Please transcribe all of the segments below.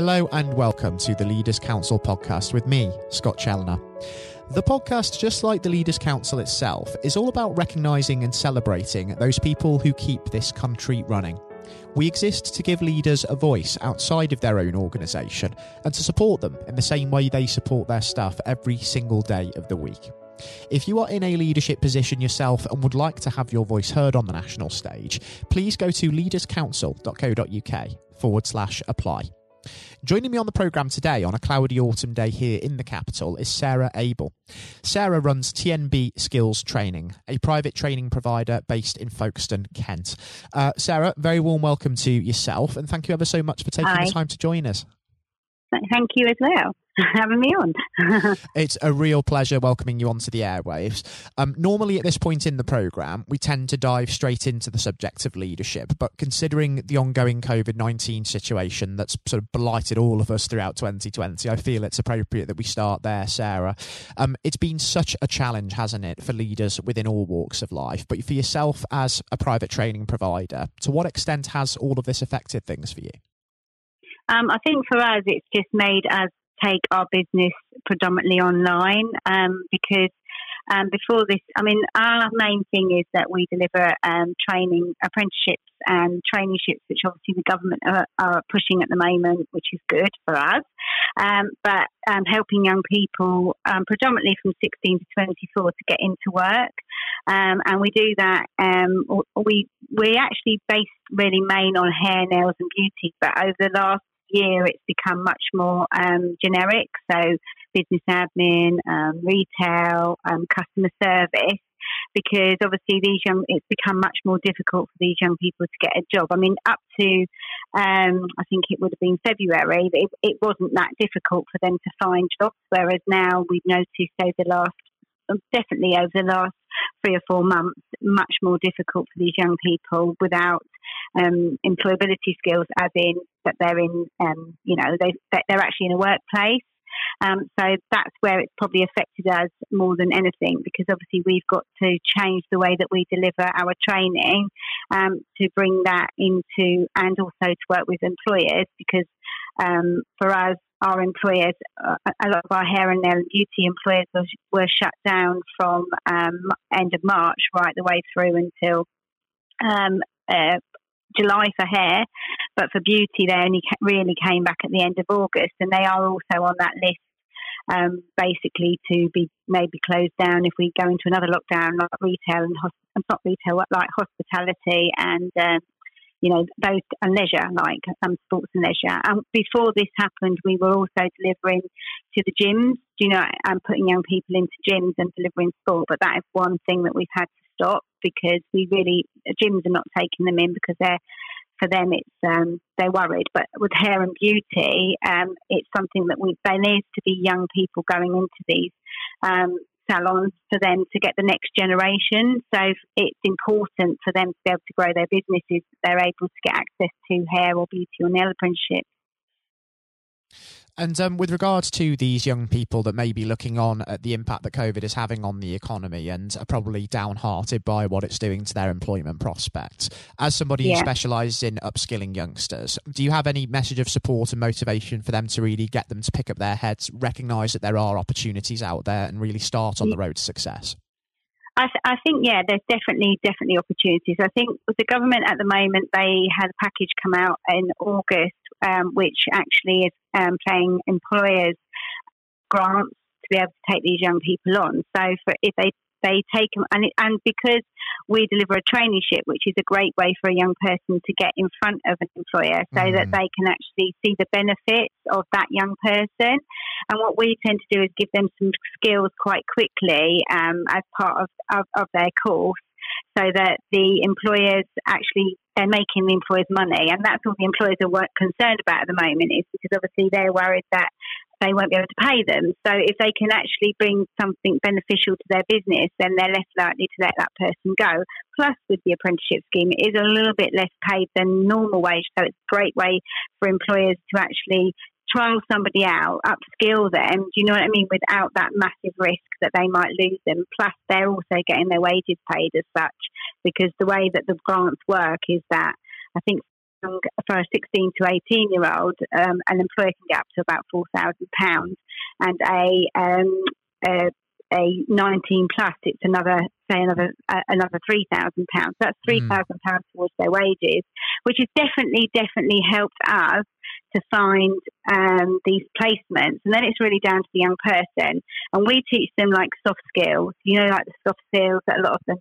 Hello and welcome to the Leaders Council podcast with me, Scott Challoner. The podcast, just like the Leaders Council itself, is all about recognising and celebrating those people who keep this country running. We exist to give leaders a voice outside of their own organisation and to support them in the same way they support their staff every single day of the week. If you are in a leadership position yourself and would like to have your voice heard on the national stage, please go to leaderscouncil.co.uk forward slash apply. Joining me on the programme today on a cloudy autumn day here in the capital is Sarah Abel. Sarah runs TNB Skills Training, a private training provider based in Folkestone, Kent. Uh, Sarah, very warm welcome to yourself and thank you ever so much for taking Hi. the time to join us. Thank you as well. having me on. it's a real pleasure welcoming you onto the airwaves. Um, normally, at this point in the programme, we tend to dive straight into the subject of leadership, but considering the ongoing COVID 19 situation that's sort of blighted all of us throughout 2020, I feel it's appropriate that we start there, Sarah. Um, it's been such a challenge, hasn't it, for leaders within all walks of life, but for yourself as a private training provider, to what extent has all of this affected things for you? Um, I think for us, it's just made us take our business predominantly online um, because um, before this, I mean, our main thing is that we deliver um, training, apprenticeships and traineeships, which obviously the government are, are, pushing at the moment, which is good for us. Um, but um, helping young people, um, predominantly from 16 to 24, to get into work. Um, and we do that. we we actually based really main on hair, nails, and beauty. But over the last year, it's become much more um, generic. So, business admin, um, retail, um, customer service, because obviously these young, it's become much more difficult for these young people to get a job. I mean, up to um, I think it would have been February, it, it wasn't that difficult for them to find jobs. Whereas now we've noticed over the last definitely over the last three or four months much more difficult for these young people without um, employability skills, as in that they're in, um, you know, they, they're actually in a workplace. Um, so that's where it's probably affected us more than anything because obviously we've got to change the way that we deliver our training um, to bring that into and also to work with employers because um, for us our employers, uh, a lot of our hair and nail and beauty employers were, were shut down from um, end of March right the way through until um, uh, July for hair, but for beauty they only really came back at the end of August, and they are also on that list. Um, basically, to be maybe closed down if we go into another lockdown, like retail and hosp- not retail, like hospitality and um, you know, those and leisure, like um, sports and leisure. And before this happened, we were also delivering to the gyms, you know, and putting young people into gyms and delivering sport. But that is one thing that we've had to stop because we really gyms are not taking them in because they're for them it's um, they're worried. But with hair and beauty, um, it's something that we there needs to be young people going into these um, salons for them to get the next generation. So it's important for them to be able to grow their businesses. They're able to get access to hair or beauty or nail apprenticeships. And um, with regards to these young people that may be looking on at the impact that COVID is having on the economy and are probably downhearted by what it's doing to their employment prospects, as somebody yeah. who specialises in upskilling youngsters, do you have any message of support and motivation for them to really get them to pick up their heads, recognise that there are opportunities out there, and really start on the road to success? I, th- I, think yeah, there's definitely definitely opportunities. I think with the government at the moment, they had a package come out in August, um, which actually is um, paying employers grants to be able to take these young people on. So for if they they take them, and, it, and because we deliver a traineeship, which is a great way for a young person to get in front of an employer so mm. that they can actually see the benefits of that young person. And what we tend to do is give them some skills quite quickly um, as part of, of, of their course so that the employers actually they're making the employers money and that's all the employers are concerned about at the moment is because obviously they're worried that they won't be able to pay them. So if they can actually bring something beneficial to their business, then they're less likely to let that person go. Plus, with the apprenticeship scheme, it is a little bit less paid than normal wage, so it's a great way for employers to actually trial somebody out, upskill them. Do you know what I mean? Without that massive risk that they might lose them. Plus, they're also getting their wages paid as such, because the way that the grants work is that I think for a 16 to 18 year old, um, an employer can get up to about £4,000 and a, um, a, a 19 plus, it's another, say, another uh, another £3,000. That's £3,000 mm. towards their wages, which has definitely, definitely helped us to find um, these placements. And then it's really down to the young person. And we teach them like soft skills, you know, like the soft skills that a lot of them,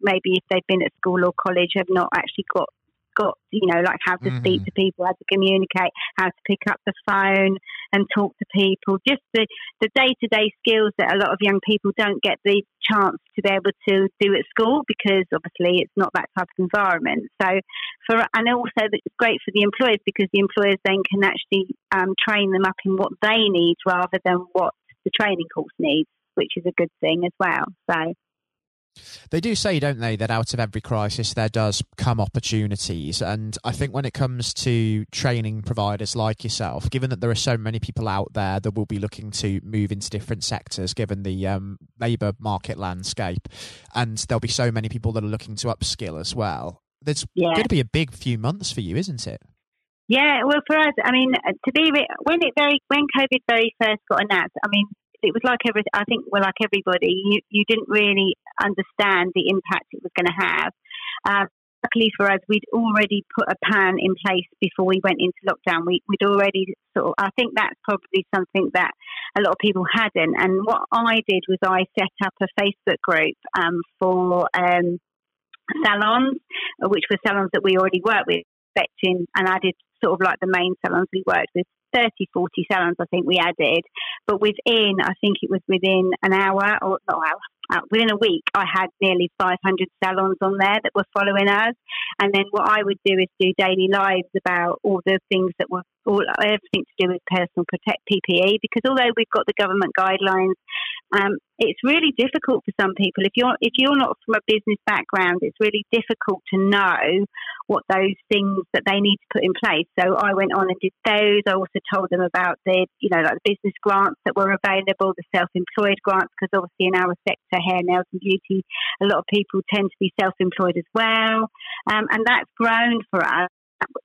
maybe if they've been at school or college, have not actually got got, you know, like how to mm-hmm. speak to people, how to communicate, how to pick up the phone and talk to people, just the, the day-to-day skills that a lot of young people don't get the chance to be able to do at school because obviously it's not that type of environment. So for, and also it's great for the employers because the employers then can actually um, train them up in what they need rather than what the training course needs, which is a good thing as well. So they do say, don't they, that out of every crisis there does come opportunities. And I think when it comes to training providers like yourself, given that there are so many people out there that will be looking to move into different sectors, given the um, labour market landscape, and there'll be so many people that are looking to upskill as well, there's yeah. going to be a big few months for you, isn't it? Yeah, well, for us, I mean, to be when it very when COVID very first got announced, I mean, it was like every, I think, well, like everybody, you, you didn't really understand the impact it was going to have. Uh, luckily for us, we'd already put a plan in place before we went into lockdown. We, would already sort of, I think that's probably something that a lot of people hadn't. And what I did was I set up a Facebook group um, for um, salons, which were salons that we already worked with, and I did sort of like the main salons we worked with 30, 40 salons, I think we added. But within, I think it was within an hour or not hour, uh, within a week, I had nearly 500 salons on there that were following us. And then what I would do is do daily lives about all the things that were all everything to do with personal protect PPE. Because although we've got the government guidelines, um, it's really difficult for some people. If you're if you're not from a business background, it's really difficult to know what those things that they need to put in place. So I went on and did those. I also told them about the you know like the business grants that were available, the self-employed grants, because obviously in our sector, hair, nails, and beauty, a lot of people tend to be self-employed as well, um, and that's grown for us.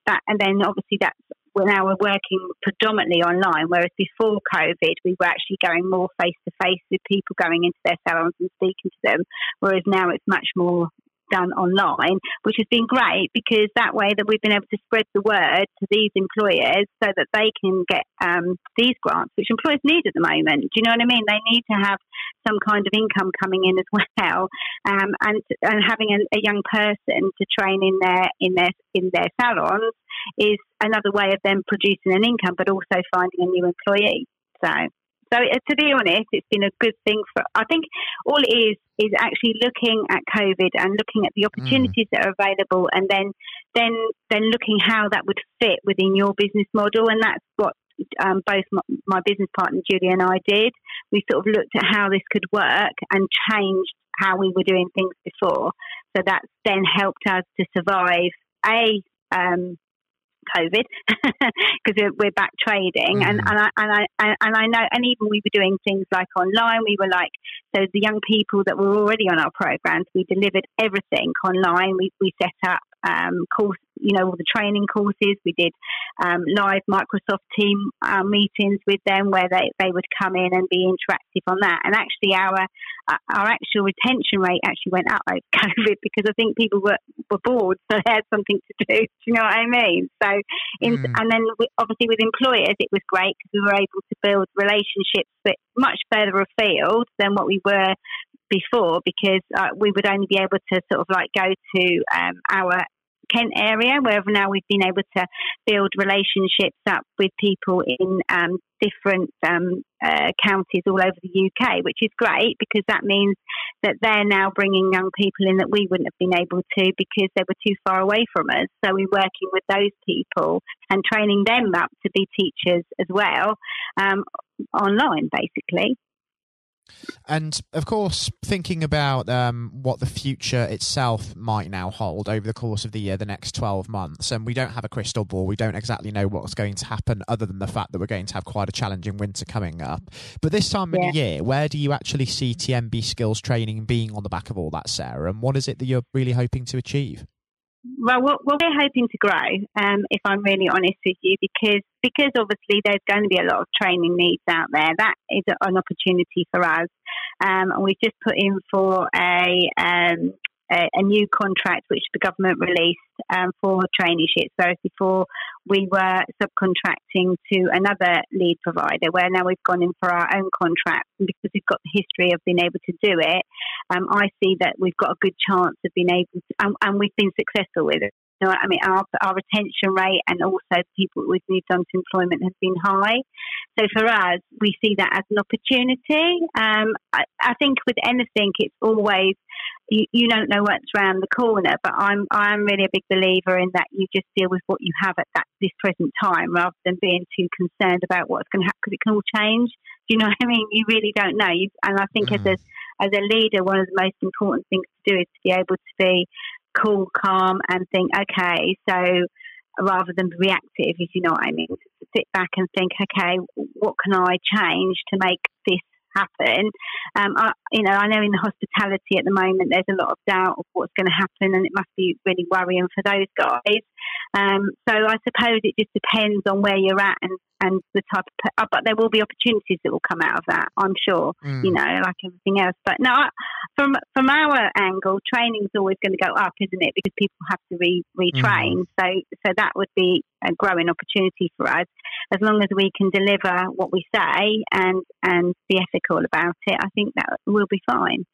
That, and then obviously that's now we're working predominantly online, whereas before COVID, we were actually going more face to face with people going into their salons and speaking to them, whereas now it's much more done online, which has been great because that way that we've been able to spread the word to these employers so that they can get um, these grants, which employers need at the moment. Do you know what I mean? They need to have some kind of income coming in as well, um, and and having a, a young person to train in their in their in their salons is another way of them producing an income, but also finding a new employee. So so uh, to be honest, it's been a good thing for. I think all it is is actually looking at COVID and looking at the opportunities mm. that are available, and then then then looking how that would fit within your business model, and that's what um, both my, my, business partner Julie and I did. We sort of looked at how this could work and changed how we were doing things before. So that's then helped us to survive a um, COVID because we're back trading, mm. and and I, and I and I know, and even we were doing things like online. We were like, so the young people that were already on our programs, we delivered everything online. We we set up um, course, you know, all the training courses. We did um, live Microsoft team uh, meetings with them where they, they would come in and be interactive on that. And actually, our uh, our actual retention rate actually went up over COVID because I think people were, were bored, so they had something to do. Do you know what I mean? So, in, mm. and then we, obviously with employers, it was great because we were able to build relationships but much further afield than what we were before because uh, we would only be able to sort of like go to um, our Kent area, where now we've been able to build relationships up with people in um, different um, uh, counties all over the UK, which is great because that means that they're now bringing young people in that we wouldn't have been able to because they were too far away from us. So we're working with those people and training them up to be teachers as well um, online, basically. And of course, thinking about um, what the future itself might now hold over the course of the year, the next 12 months, and we don't have a crystal ball, we don't exactly know what's going to happen other than the fact that we're going to have quite a challenging winter coming up. But this time yeah. of the year, where do you actually see TNB skills training being on the back of all that, Sarah? And what is it that you're really hoping to achieve? Well, well, we're hoping to grow. Um, if I'm really honest with you, because because obviously there's going to be a lot of training needs out there. That is an opportunity for us, um, and we've just put in for a um, a, a, new contract which the government released um, for traineeships. Whereas before we were subcontracting to another lead provider, where now we've gone in for our own contract. And because we've got the history of being able to do it, um, I see that we've got a good chance of being able to, and, and we've been successful with it. You know, I mean, our, our retention rate and also people we've moved on to employment has been high. So for us, we see that as an opportunity. Um, I, I think with anything, it's always you, you don't know what's around the corner. But I'm I'm really a big believer in that you just deal with what you have at that this present time, rather than being too concerned about what's going to happen because it can all change. Do you know what I mean? You really don't know. You, and I think mm. as a as a leader, one of the most important things to do is to be able to be cool, calm, and think, okay, so rather than reactive, if you know what I mean, to sit back and think, okay, what can I change to make this happen. Um, I, you know, I know in the hospitality at the moment there's a lot of doubt of what's going to happen, and it must be really worrying for those guys. Um, so I suppose it just depends on where you're at and, and the type of, uh, but there will be opportunities that will come out of that, I'm sure, mm. you know, like everything else. But no, from, from our angle, training's always going to go up, isn't it? Because people have to re, retrain. Mm. So, so that would be a growing opportunity for us. As long as we can deliver what we say and, and be ethical about it, I think that will be fine.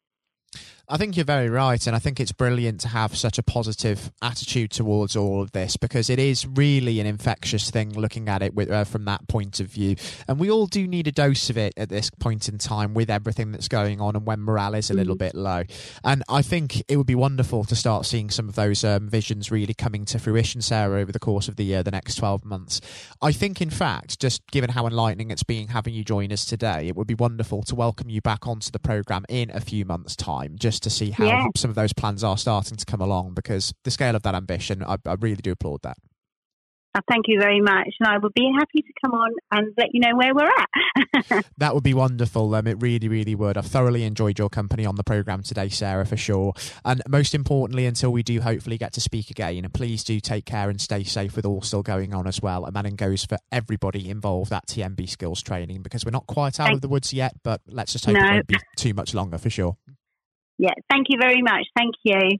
I think you're very right, and I think it's brilliant to have such a positive attitude towards all of this because it is really an infectious thing looking at it with, uh, from that point of view. And we all do need a dose of it at this point in time with everything that's going on and when morale is a little mm. bit low. And I think it would be wonderful to start seeing some of those um, visions really coming to fruition, Sarah, over the course of the year, the next 12 months. I think, in fact, just given how enlightening it's been having you join us today, it would be wonderful to welcome you back onto the programme in a few months' time just just to see how yeah. some of those plans are starting to come along because the scale of that ambition, I, I really do applaud that. Uh, thank you very much. And I would be happy to come on and let you know where we're at. that would be wonderful. Um, it really, really would. I've thoroughly enjoyed your company on the programme today, Sarah, for sure. And most importantly, until we do hopefully get to speak again, please do take care and stay safe with all still going on as well. And that goes for everybody involved at TNB Skills Training because we're not quite out Thank- of the woods yet, but let's just hope no. it won't be too much longer for sure. Yeah, thank you very much. Thank you.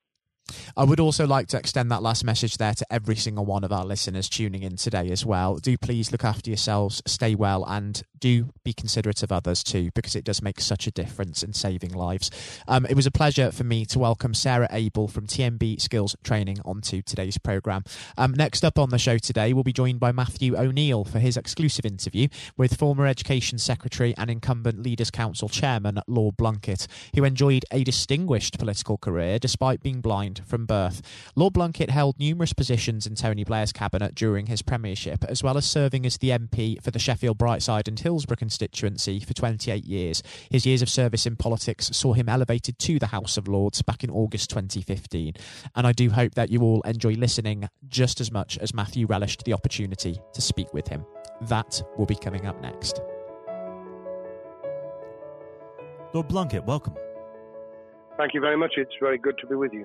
I would also like to extend that last message there to every single one of our listeners tuning in today as well. Do please look after yourselves, stay well, and do be considerate of others too, because it does make such a difference in saving lives. Um, it was a pleasure for me to welcome Sarah Abel from TNB Skills Training onto today's programme. Um, next up on the show today, we'll be joined by Matthew O'Neill for his exclusive interview with former Education Secretary and incumbent Leaders Council Chairman Lord Blunkett, who enjoyed a distinguished political career despite being blind from birth. Lord Blunkett held numerous positions in Tony Blair's cabinet during his premiership, as well as serving as the MP for the Sheffield Brightside and Hillsborough constituency for 28 years. His years of service in politics saw him elevated to the House of Lords back in August 2015. And I do hope that you all enjoy listening just as much as Matthew relished the opportunity to speak with him. That will be coming up next. Lord Blunkett, welcome. Thank you very much. It's very good to be with you.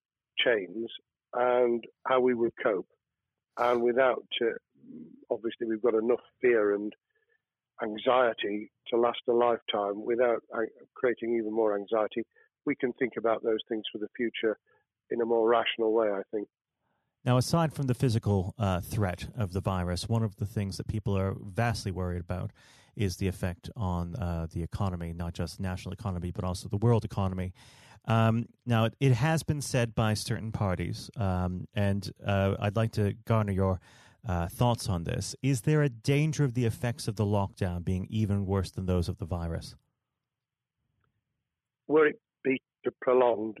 chains and how we would cope. And without, uh, obviously, we've got enough fear and anxiety to last a lifetime without uh, creating even more anxiety. We can think about those things for the future in a more rational way, I think. Now, aside from the physical uh, threat of the virus, one of the things that people are vastly worried about is the effect on uh, the economy, not just national economy, but also the world economy. Um, now, it, it, has been said by certain parties, um, and uh, I'd like to garner your uh, thoughts on this. Is there a danger of the effects of the lockdown being even worse than those of the virus? Were it be prolonged,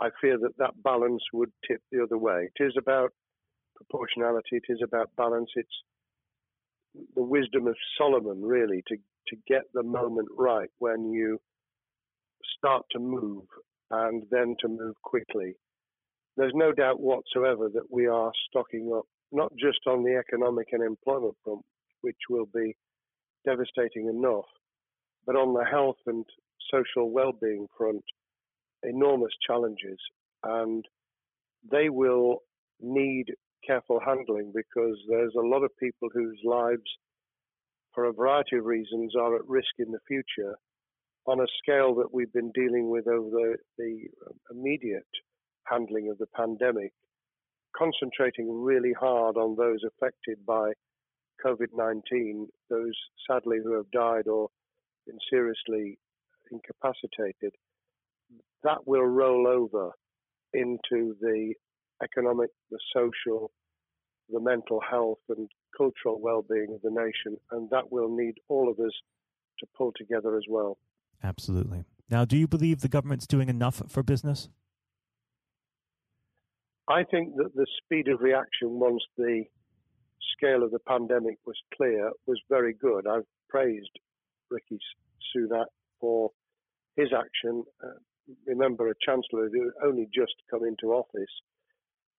I fear that that balance would tip the other way. It is about proportionality. It is about balance. It's the wisdom of Solomon, really, to to get the moment right when you start to move and then to move quickly. There's no doubt whatsoever that we are stocking up, not just on the economic and employment front, which will be devastating enough, but on the health and social well-being front, enormous challenges, and they will need careful handling because there's a lot of people whose lives, for a variety of reasons, are at risk in the future on a scale that we've been dealing with over the, the um, immediate handling of the pandemic, concentrating really hard on those affected by COVID 19, those sadly who have died or been seriously incapacitated. That will roll over into the economic, the social, the mental health and cultural well-being of the nation, and that will need all of us to pull together as well. Absolutely. Now, do you believe the government's doing enough for business? I think that the speed of reaction once the scale of the pandemic was clear was very good. I've praised Rishi Sunak for his action. Uh, remember a chancellor who only just come into office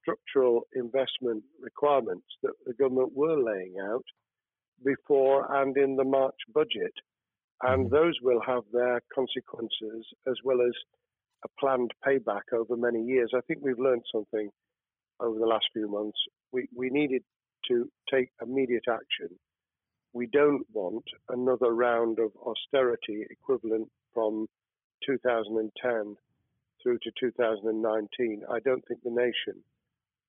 structural investment requirements that the government were laying out before and in the March budget. And mm-hmm. those will have their consequences as well as a planned payback over many years. I think we've learned something over the last few months. We, we needed to take immediate action. We don't want another round of austerity equivalent from 2010 through to 2019, I don't think the nation,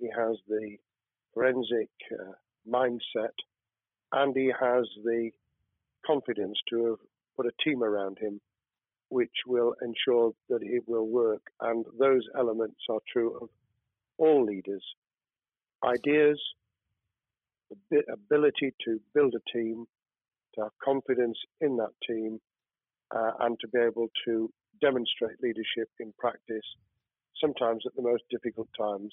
he has the forensic uh, mindset, and he has the confidence to have put a team around him which will ensure that it will work. And those elements are true of all leaders ideas, ability to build a team, to have confidence in that team, uh, and to be able to demonstrate leadership in practice, sometimes at the most difficult times.